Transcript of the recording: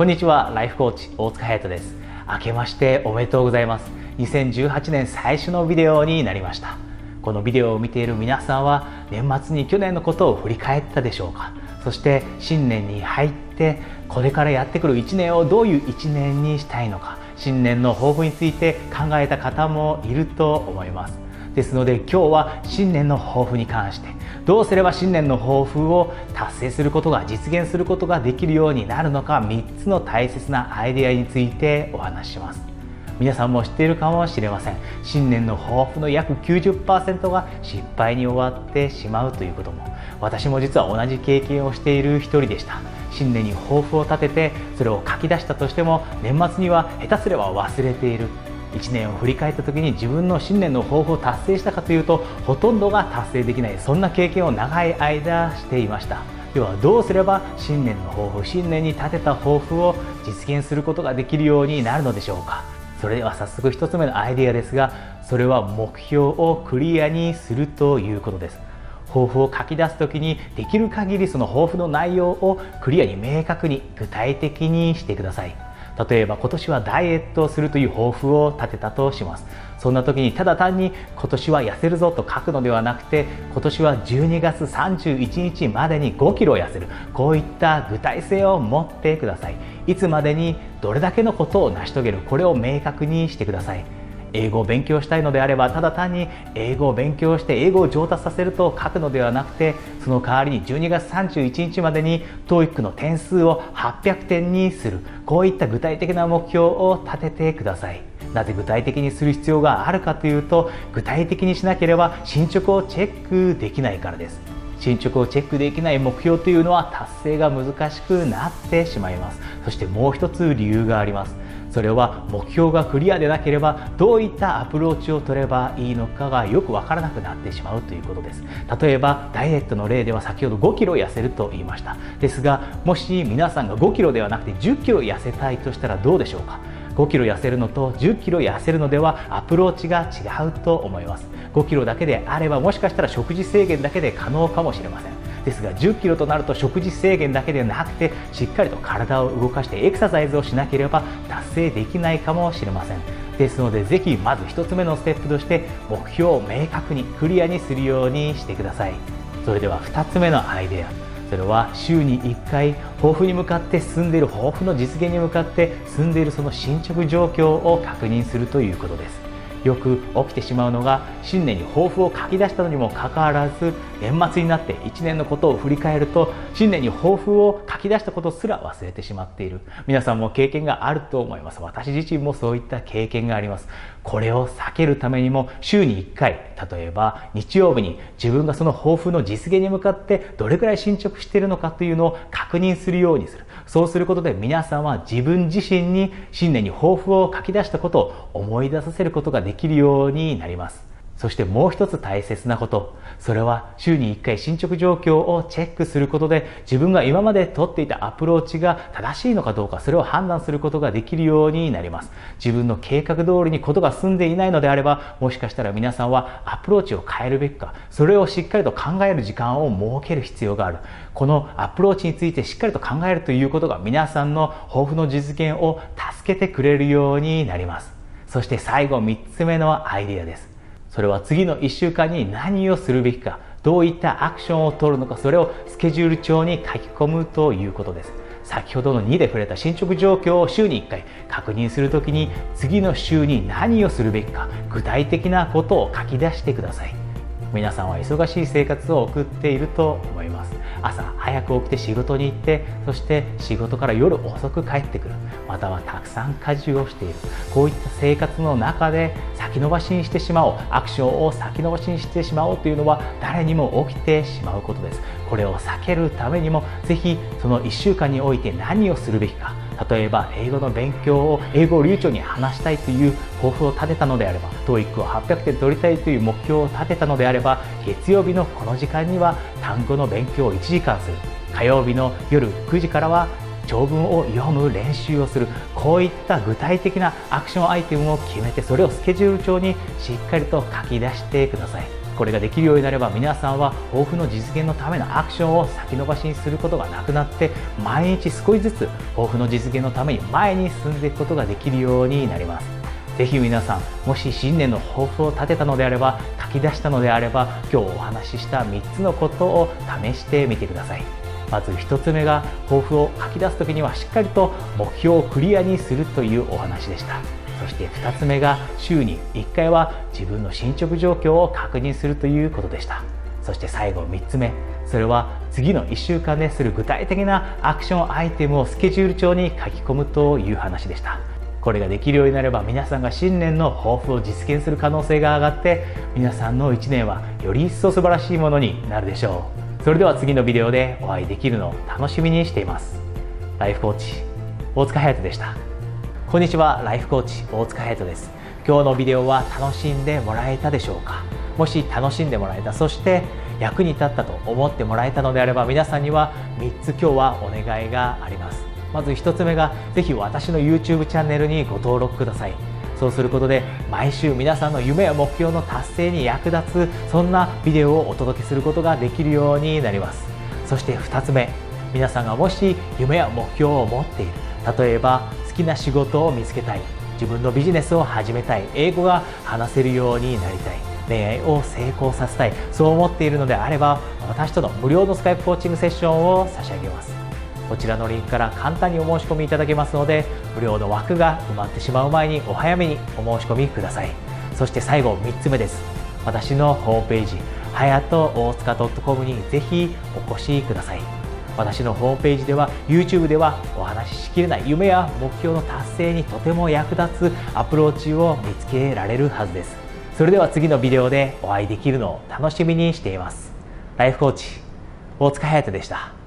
こんにちはライフコーチ大塚隼人です。明けましておめでとうございます。2018年最初のビデオになりました。このビデオを見ている皆さんは年末に去年のことを振り返ったでしょうか。そして新年に入ってこれからやってくる1年をどういう1年にしたいのか。新年の抱負について考えた方もいると思います。ですので今日は新年の抱負に関してどうすれば新年の抱負を達成することが実現することができるようになるのか3つの大切なアイデアについてお話しします。皆さんも知っているかもしれません。新年の抱負の約90%が失敗に終わってしまうということも。私も実は同じ経験をしている一人でした。新年に抱負を立ててそれを書き出したとしても年末には下手すれば忘れている。1年を振り返った時に自分の新年の抱負を達成したかというとほとんどが達成できないそんな経験を長い間していました。ではどうすれば新年の抱負新年に立てた抱負を実現することができるようになるのでしょうか。それでは早速1つ目のアイデアですがそれは目標をクリアにするということです。抱負を書き出す時にできる限りその抱負の内容をクリアに明確に具体的にしてください。例えば今年はダイエットをするという抱負を立てたとします。そんな時にただ単に今年は痩せるぞと書くのではなくて今年は12月31日までに5キロ痩せる。こういった具体性を持ってください。いつまでにどれだけのことを成し遂げる。これを明確にしてください。英語を勉強したいのであればただ単に英語を勉強して英語を上達させると書くのではなくてその代わりに12月31日までに TOEIC の点数を800点にするこういった具体的な目標を立ててくださいなぜ具体的にする必要があるかというと具体的にしなければ進捗をチェックできないからです。進捗をチェックできない目標というのは達成が難しくなってしまいます。そしてもう一つ理由があります。それは目標がクリアでなければどういったアプローチを取ればいいのかがよくわからなくなってしまうということです。例えばダイエットの例では先ほど5キロ痩せると言いました。ですがもし皆さんが5キロではなくて10キロ痩せたいとしたらどうでしょうか？5キロ痩せるのと10キロ痩せるのではアプローチが違うと思います。5キロだけであればもしかしたら食事制限だけで可能かもしれません。ですが1 0キロとなると食事制限だけではなくてしっかりと体を動かしてエクササイズをしなければ達成できないかもしれません。ですのでぜひまず1つ目のステップとして目標を明確にクリアにするようにしてください。それでは2つ目のアイデア。それは週に1回抱負に向かって進んでいる抱負の実現に向かって進んでいるその進捗状況を確認するということです。よく起きてしまうのが新年に抱負を書き出したのにもかかわらず年末になって1年のことを振り返ると新年に抱負を書き出したことすら忘れてしまっている。皆さんも経験があると思います。私自身もそういった経験があります。これを避けるためにも週に1回例えば日曜日に自分がその抱負の実現に向かってどれくらい進捗しているのかというのを確認するようにする。そうすることで皆さんは自分自身に新年に抱負を書き出したことを思い出させることができできるようになりますそしてもう一つ大切なこと、それは週に1回進捗状況をチェックすることで自分が今まで取っていたアプローチが正しいのかどうかそれを判断することができるようになります。自分の計画通りにことが進んでいないのであればもしかしたら皆さんはアプローチを変えるべきかそれをしっかりと考える時間を設ける必要がある。このアプローチについてしっかりと考えるということが皆さんの抱負の実現を助けてくれるようになります。そして最後3つ目のアイデアです。それは次の1週間に何をするべきかどういったアクションを取るのかそれをスケジュール帳に書き込むということです。先ほどの2で触れた進捗状況を週に1回確認するときに次の週に何をするべきか具体的なことを書き出してください。皆さんは忙しい生活を送っていると思います。朝早く起きて仕事に行ってそして仕事から夜遅く帰ってくる。またはたくさん家事をしている。こういった生活の中で先延ばしにしてしまおう。アクションを先延ばしにしてしまおうというのは誰にも起きてしまうことです。これを避けるためにもぜひその1週間において何をするべきか。例えば英語の勉強を英語を流暢に話したいという抱負を立てたのであれば TOEIC を800点取りたいという目標を立てたのであれば月曜日のこの時間には単語の勉強を1時間する。火曜日の夜9時からは長文を読む練習をするこういった具体的なアクションアイテムを決めてそれをスケジュール帳にしっかりと書き出してください。これができるようになれば皆さんは抱負の実現のためのアクションを先延ばしにすることがなくなって毎日少しずつ抱負の実現のために前に進んでいくことができるようになります。ぜひ皆さんもし新年の抱負を立てたのであれば書き出したのであれば今日お話しした3つのことを試してみてください。まず1つ目が抱負を書き出す時にはしっかりと目標をクリアにするというお話でした。そして2つ目が週に1回は自分の進捗状況を確認するということでした。そして最後3つ目それは次の1週間でする具体的なアクションアイテムをスケジュール帳に書き込むという話でした。これができるようになれば皆さんが新年の抱負を実現する可能性が上がって皆さんの1年はより一層素晴らしいものになるでしょう。それでは次のビデオでお会いできるのを楽しみにしています。ライフコーチ大塚隼人でした。こんにちはライフコーチ大塚隼人です。今日のビデオは楽しんでもらえたでしょうか？もし楽しんでもらえたそして役に立ったと思ってもらえたのであれば皆さんには3つ今日はお願いがあります。まず1つ目がぜひ私の YouTube チャンネルにご登録ください。そうすることで毎週皆さんの夢や目標の達成に役立つそんなビデオをお届けすることができるようになります。そして2つ目皆さんがもし夢や目標を持っている例えば好きな仕事を見つけたい自分のビジネスを始めたい英語が話せるようになりたい恋愛を成功させたいそう思っているのであれば私との無料のスカイプコーチングセッションを差し上げます。こちらのリンクから簡単にお申し込みいただけますので無料の枠が埋まってしまう前にお早めにお申し込みください。そして最後3つ目です。私のホームページはやと大塚 .com にぜひお越しください。私のホームページでは YouTube ではお話ししきれない夢や目標の達成にとても役立つアプローチを見つけられるはずです。それでは次のビデオでお会いできるのを楽しみにしています。ライフコーチ大塚隼人でした。